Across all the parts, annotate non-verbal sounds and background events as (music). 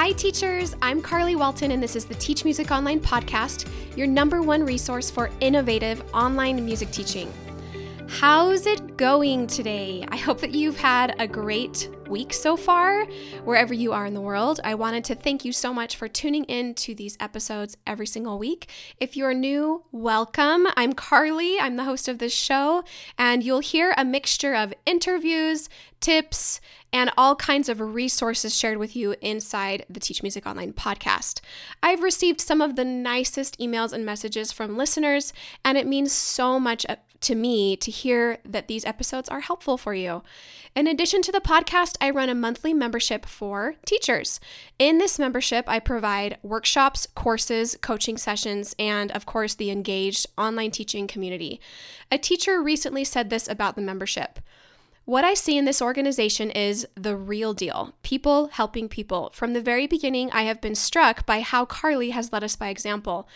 Hi, teachers. I'm Carly Walton, and this is the Teach Music Online podcast, your number one resource for innovative online music teaching. How's it going today? I hope that you've had a great week so far, wherever you are in the world. I wanted to thank you so much for tuning in to these episodes every single week. If you're new, welcome. I'm Carly, I'm the host of this show, and you'll hear a mixture of interviews, tips, and all kinds of resources shared with you inside the Teach Music Online podcast. I've received some of the nicest emails and messages from listeners, and it means so much uh, to me to hear that these episodes are helpful for you. In addition to the podcast, I run a monthly membership for teachers. In this membership, I provide workshops, courses, coaching sessions, and of course, the engaged online teaching community. A teacher recently said this about the membership. What I see in this organization is the real deal people helping people. From the very beginning, I have been struck by how Carly has led us by example.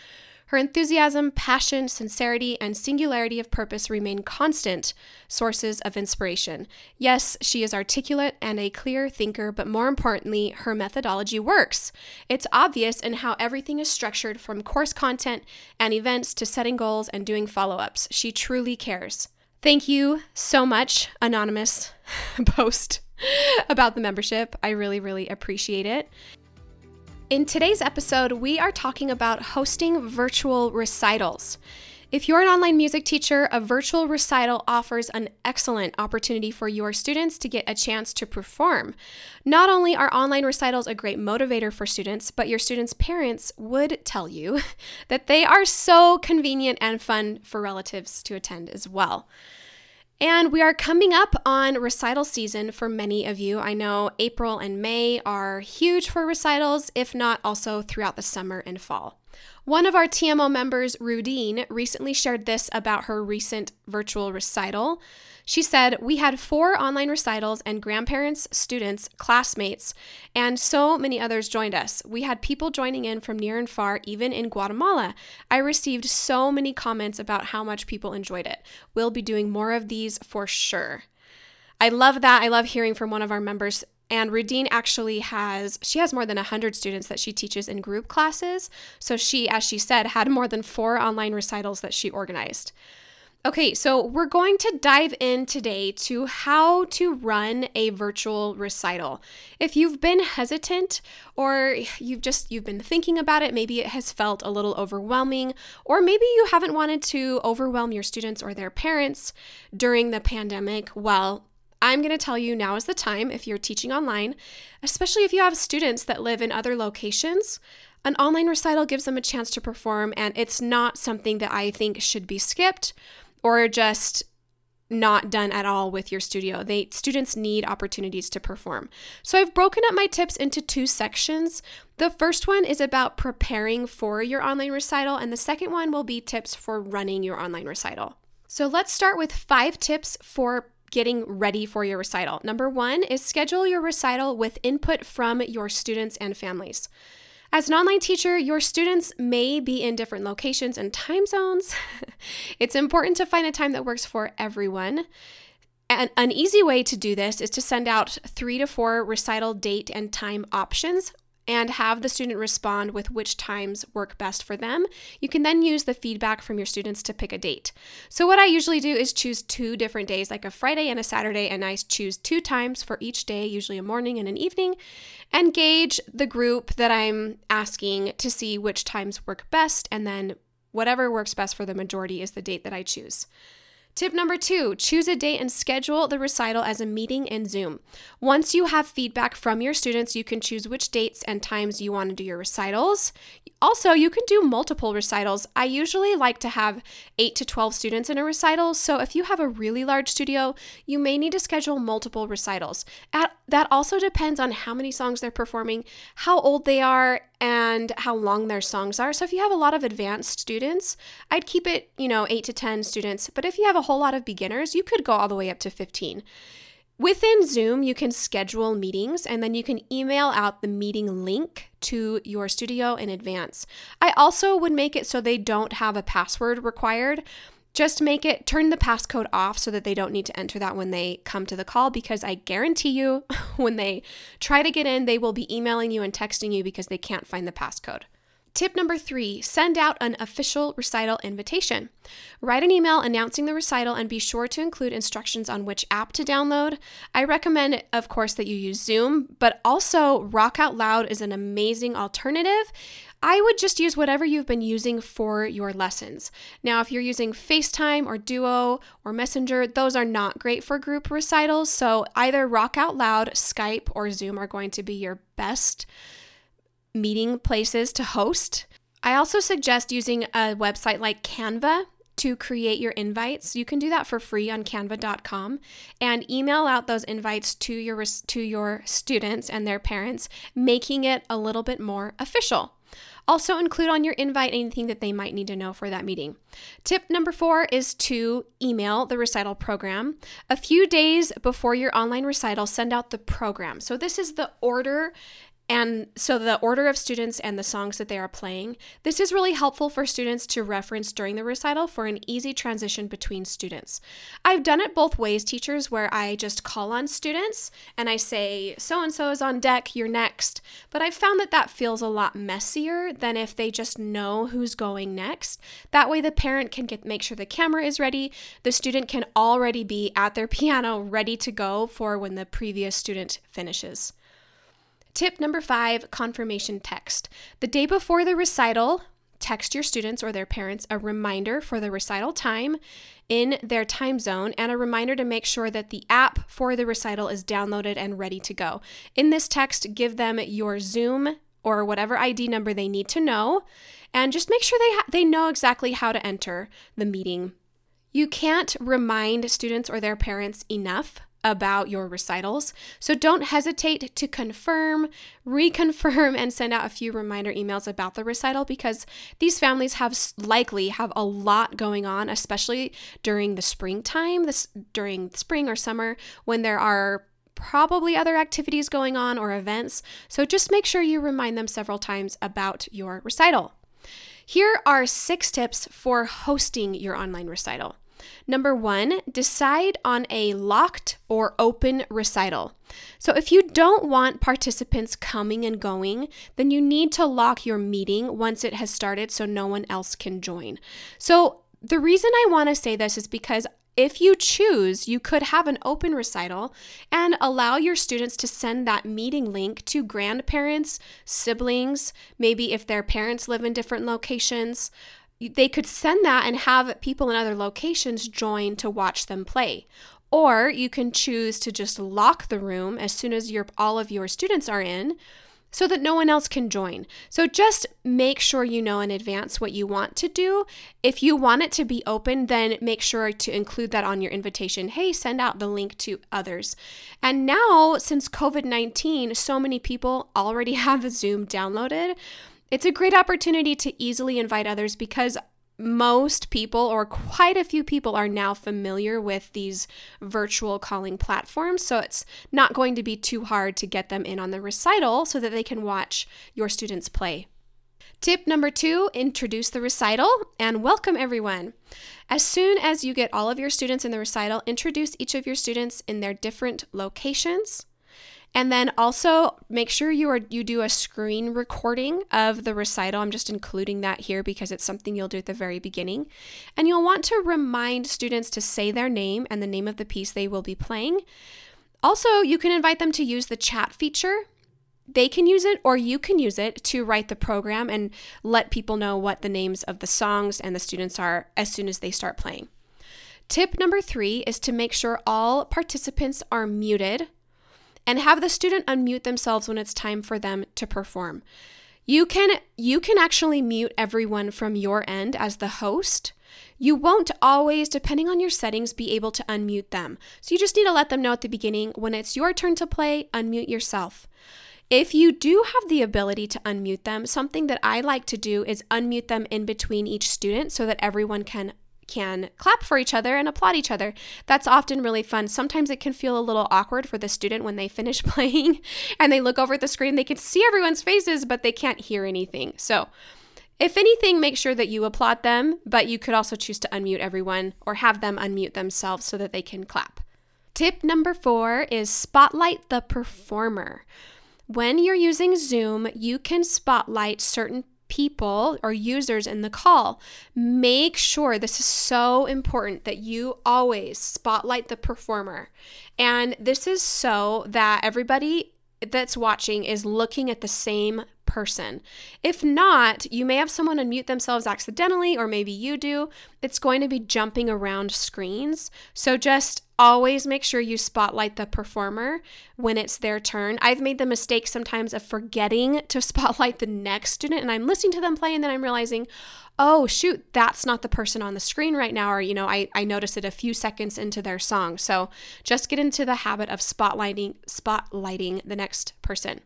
Her enthusiasm, passion, sincerity, and singularity of purpose remain constant sources of inspiration. Yes, she is articulate and a clear thinker, but more importantly, her methodology works. It's obvious in how everything is structured from course content and events to setting goals and doing follow ups. She truly cares. Thank you so much, anonymous (laughs) post about the membership. I really, really appreciate it. In today's episode, we are talking about hosting virtual recitals. If you're an online music teacher, a virtual recital offers an excellent opportunity for your students to get a chance to perform. Not only are online recitals a great motivator for students, but your students' parents would tell you (laughs) that they are so convenient and fun for relatives to attend as well. And we are coming up on recital season for many of you. I know April and May are huge for recitals, if not also throughout the summer and fall. One of our TMO members, Rudine, recently shared this about her recent virtual recital. She said, We had four online recitals, and grandparents, students, classmates, and so many others joined us. We had people joining in from near and far, even in Guatemala. I received so many comments about how much people enjoyed it. We'll be doing more of these for sure. I love that. I love hearing from one of our members and Rudine actually has she has more than 100 students that she teaches in group classes. So she as she said had more than 4 online recitals that she organized. Okay, so we're going to dive in today to how to run a virtual recital. If you've been hesitant or you've just you've been thinking about it, maybe it has felt a little overwhelming or maybe you haven't wanted to overwhelm your students or their parents during the pandemic, well, I'm going to tell you now is the time if you're teaching online, especially if you have students that live in other locations. An online recital gives them a chance to perform, and it's not something that I think should be skipped or just not done at all with your studio. They students need opportunities to perform. So I've broken up my tips into two sections. The first one is about preparing for your online recital and the second one will be tips for running your online recital. So let's start with 5 tips for getting ready for your recital. Number one is schedule your recital with input from your students and families. As an online teacher, your students may be in different locations and time zones. (laughs) it's important to find a time that works for everyone. And an easy way to do this is to send out three to four recital date and time options and have the student respond with which times work best for them. You can then use the feedback from your students to pick a date. So, what I usually do is choose two different days, like a Friday and a Saturday, and I choose two times for each day, usually a morning and an evening, and gauge the group that I'm asking to see which times work best, and then whatever works best for the majority is the date that I choose. Tip number two choose a date and schedule the recital as a meeting in Zoom. Once you have feedback from your students, you can choose which dates and times you want to do your recitals. Also, you can do multiple recitals. I usually like to have 8 to 12 students in a recital, so if you have a really large studio, you may need to schedule multiple recitals. At, that also depends on how many songs they're performing, how old they are, and how long their songs are. So if you have a lot of advanced students, I'd keep it, you know, 8 to 10 students. But if you have a whole lot of beginners, you could go all the way up to 15. Within Zoom, you can schedule meetings and then you can email out the meeting link to your studio in advance. I also would make it so they don't have a password required. just make it turn the passcode off so that they don't need to enter that when they come to the call because I guarantee you (laughs) when they try to get in, they will be emailing you and texting you because they can't find the passcode. Tip number three send out an official recital invitation. Write an email announcing the recital and be sure to include instructions on which app to download. I recommend, of course, that you use Zoom, but also Rock Out Loud is an amazing alternative. I would just use whatever you've been using for your lessons. Now, if you're using FaceTime or Duo or Messenger, those are not great for group recitals. So either Rock Out Loud, Skype, or Zoom are going to be your best meeting places to host. I also suggest using a website like Canva to create your invites. You can do that for free on canva.com and email out those invites to your to your students and their parents, making it a little bit more official. Also, include on your invite anything that they might need to know for that meeting. Tip number four is to email the recital program. A few days before your online recital, send out the program. So, this is the order and so the order of students and the songs that they are playing. This is really helpful for students to reference during the recital for an easy transition between students. I've done it both ways, teachers, where I just call on students and I say, so and so is on deck, you're next. But I've found that that feels a lot messier than if they just know who's going next. That way, the parent can get make sure the camera is ready. The student can already be at their (laughs) piano ready to go for when the previous student finishes. Tip number five confirmation text. The day before the recital, text your students or their parents a reminder for the recital time in their time zone and a reminder to make sure that the app for the recital is downloaded and ready to go. In this text, give them your Zoom or whatever ID number they need to know and just make sure they ha- they know exactly how to enter the meeting. You can't remind students or their parents enough about your recitals. So don't hesitate to confirm, reconfirm, and send out a few reminder emails about the recital because these families have likely have a lot going on, especially during the springtime, this during spring or summer when there are probably other activities going on or events. So just make sure you remind them several times about your recital. Here are six tips for hosting your online recital. Number one, decide on a locked or open recital. So, if you don't want participants coming and going, then you need to lock your meeting once it has started so no one else can join. So, the reason I want to say this is because if you choose, you could have an open recital and allow your students to send that meeting link to grandparents, siblings, maybe if their parents live in different locations, they could send that and have people in other locations join to watch them play. Or you can choose to just lock the room as soon as your all of your students are in so that no one else can join. So just make sure you know in advance what you want to do. If you want it to be open, then make sure to include that on your invitation. Hey, send out the link to others. And now, since COVID 19, so many people already (laughs) have Zoom downloaded. It's a great opportunity to easily invite others because most people, or quite a few people, are now familiar with these virtual calling platforms. So it's not going to be too hard to get them in on the recital so that they can watch your students play. Tip number two introduce the recital and welcome everyone. As soon as you get all of your students in the recital, introduce each of your students in their different locations and then also make sure you are you do a screen recording of the recital. I'm just including that here because it's something you'll do at the very beginning. And you'll want to remind students to say their name and the name of the piece they will be playing. Also, you can invite them to use the chat feature. They can use it or you can use it to write the program and let people know what the names of the songs and the students are as soon as they start playing. Tip number three is to make sure all participants are muted and have the student unmute themselves when it's time for them to perform. You can you can actually mute everyone from your end as the host. You won't always depending on your settings be able to unmute them. So you just need to let them know at the beginning when it's your turn to play, unmute yourself. If you do have the ability to unmute them, something that I like to do is unmute them in between each student so that everyone can can clap for each other and applaud each other. That's often really fun. Sometimes it can feel a little awkward for the student when they (laughs) finish playing and they look over at the screen. They can see everyone's faces, but they can't hear anything. So If anything, make sure that you applaud them, but you could also choose to unmute everyone or have them unmute themselves so that they can clap. Tip number four is spotlight the performer. When you're using Zoom, you can spotlight certain people or users in the call. Make sure this is so important that you always spotlight the performer. And this is so that everybody that's watching is looking at the same person. If not, you may have someone unmute themselves accidentally, or maybe you do. It's going to be jumping around screens. So just always make sure you spotlight the performer when it's their turn. I've made the mistake sometimes of forgetting to (laughs) spotlight the next student, and I'm listening to them play, and then I'm realizing, oh, shoot, that's not the person on the screen right now. Or, you know, I, I noticed it a few seconds into their song. So just get into the habit of spotlighting, spotlighting the next person.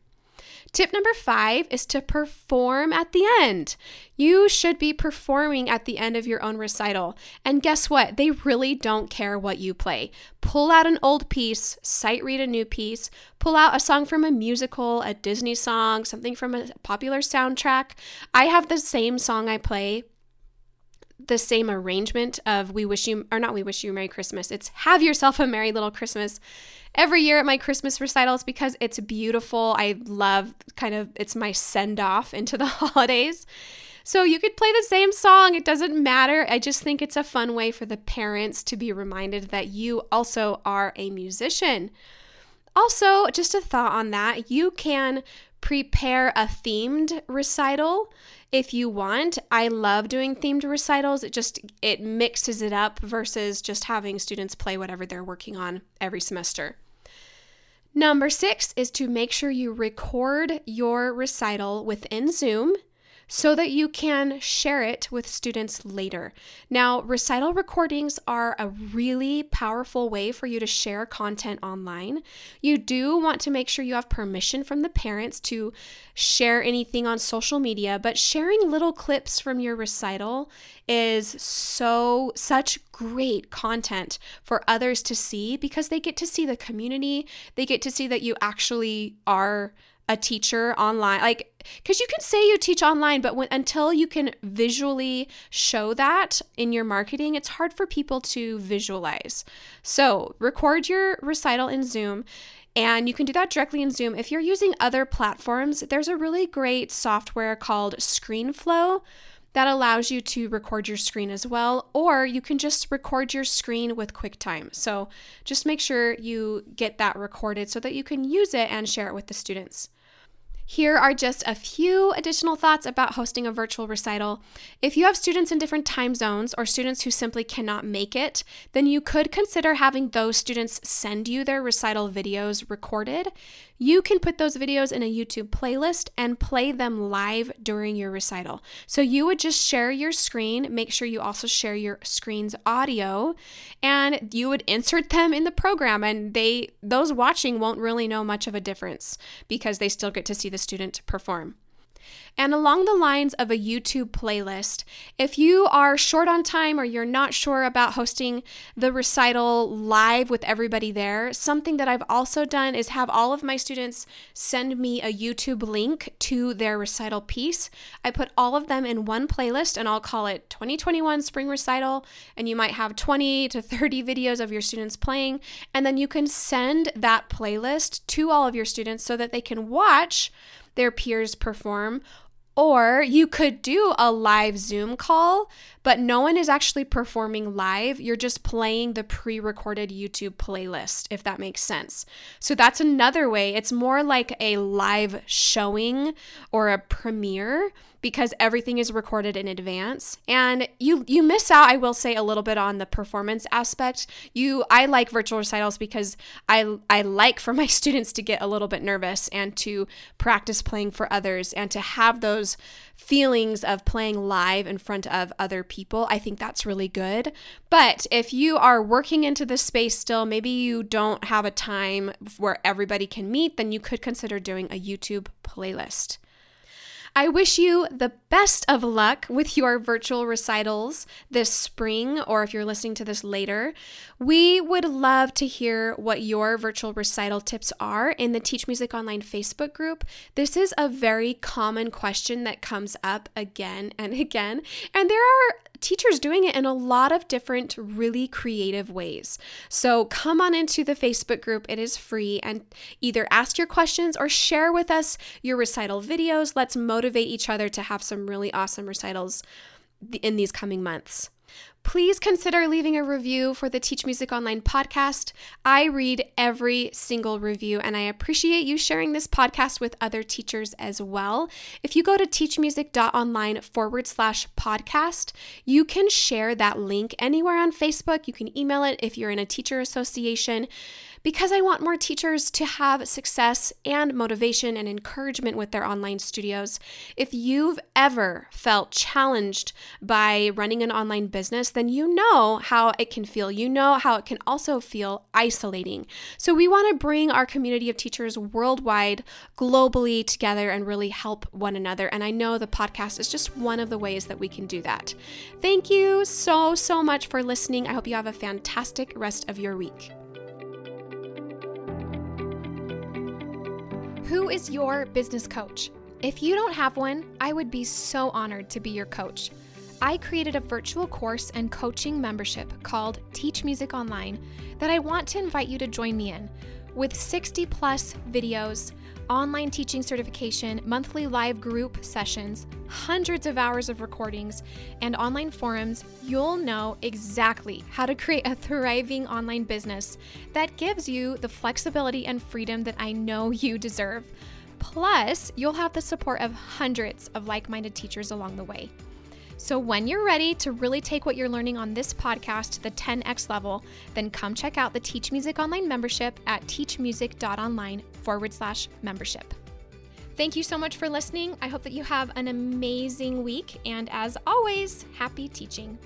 Tip number five is to perform at the end. You should be performing at the end of your own recital. And guess what? They really don't care what you play. Pull out an old piece, sight read a new piece, pull out a song from a musical, a Disney song, something from a popular soundtrack. I have the same song I play the same arrangement of we wish you or not we wish you merry christmas it's have yourself a merry little christmas every year at my Christmas recitals because it's beautiful. I love kind of it's my send off into the (laughs) holidays. So you could play the same song, it doesn't matter. I just think it's a fun way for the parents to be reminded that you also are a musician. Also, just a thought on that, you can prepare a themed recital if you want. I love doing themed recitals. It just it mixes it up versus just having students play whatever they're working on every semester. Number 6 is to make sure you record your recital within Zoom so that you can share it with students later. Now, recital recordings are a really powerful way for you to share content online. You do want to make sure you have permission from the parents to share anything on social media, but sharing little clips from your recital is so such great content for others to see because they get to see the community, they get to see that you actually are a teacher online like because you can say you teach online but when, until you can visually show that in your marketing it's hard for people to visualize so record your recital in zoom and you can do that directly in zoom if you're using other platforms there's a really great software called screenflow that allows you to record your screen as well, or you can just record your screen with QuickTime. So just make sure you get that recorded so that you can use it and share it with the students. Here are just a few additional thoughts about hosting a virtual recital. If you have students in different time zones or students who simply cannot make it, then you could consider having those students send you their recital videos recorded. You can put those videos in a YouTube playlist and play them live during your recital. So you would just share your screen, make sure you also share your screen's audio, and you would insert them in the program and they those watching won't really know much of a difference because they still get to see the student to perform. And along the lines of a YouTube playlist, if you are short on time or you're not sure about hosting the recital live with everybody there, something that I've also done is have all of my students send me a YouTube link to their recital piece. I put all of them in one playlist and I'll call it 2021 Spring Recital. And you might have 20 to 30 videos of your students playing. And then you can send that playlist to all of your students so that they can watch their peers perform. Or you could do a live Zoom call, but no one is actually performing live. You're just playing the pre recorded YouTube playlist, if that makes sense. So that's another way. It's more like a live showing or a premiere because everything is recorded in advance. And you you miss out i will say a little bit on the performance aspect. You i like virtual recitals because i i like for my (laughs) students to get a little bit nervous and to practice playing for others and to have those feelings of playing live in front of other people. I think that's really good. But if you are working into this space still maybe you don't have a time where everybody can meet then you could consider doing a youtube playlist I wish you the best of luck with your virtual recitals this spring, or if you're listening to this later. We would love to hear what your virtual recital tips are in the Teach Music Online Facebook group. This is a very common question that comes up again and (laughs) again, and there are teachers doing it in a lot of different, really creative ways. So come on into the Facebook group, it is free, and either ask your questions or share with us your recital videos. Let's motivate each other to have some really awesome recitals in these coming months. Please consider leaving a review for the Teach Music Online podcast. I read every single review and I appreciate you sharing this podcast with other teachers as well. If you go to teachmusic.online forward slash podcast, you can share that link anywhere on Facebook. You can email it if you're in a teacher association because I want more teachers to have success and motivation and encouragement with their online studios. If you've ever felt challenged by running an online business, then you know how it can feel. You know how it can also feel isolating. So, we want to bring our community of teachers worldwide, globally together and really help one another. And I know the podcast is just one of the ways that we can do that. Thank you so, so much for listening. I hope you have a fantastic rest of your week. Who is your business coach? If you don't have one, I would be so honored to be your coach. I created a virtual course and coaching membership called Teach Music Online that I want to invite you to join me in. With 60 plus videos, online teaching certification, monthly live group sessions, hundreds of hours of recordings, and online forums, you'll know exactly how to create a thriving online business that gives you the flexibility and freedom that I know you deserve. Plus, you'll have the support of hundreds of like minded teachers along the way. So, when you're ready to really take what you're learning on this podcast to the 10x level, then come check out the Teach Music Online membership at teachmusic.online forward slash membership. Thank you so much for listening. I hope that you have an amazing week. And as always, happy teaching.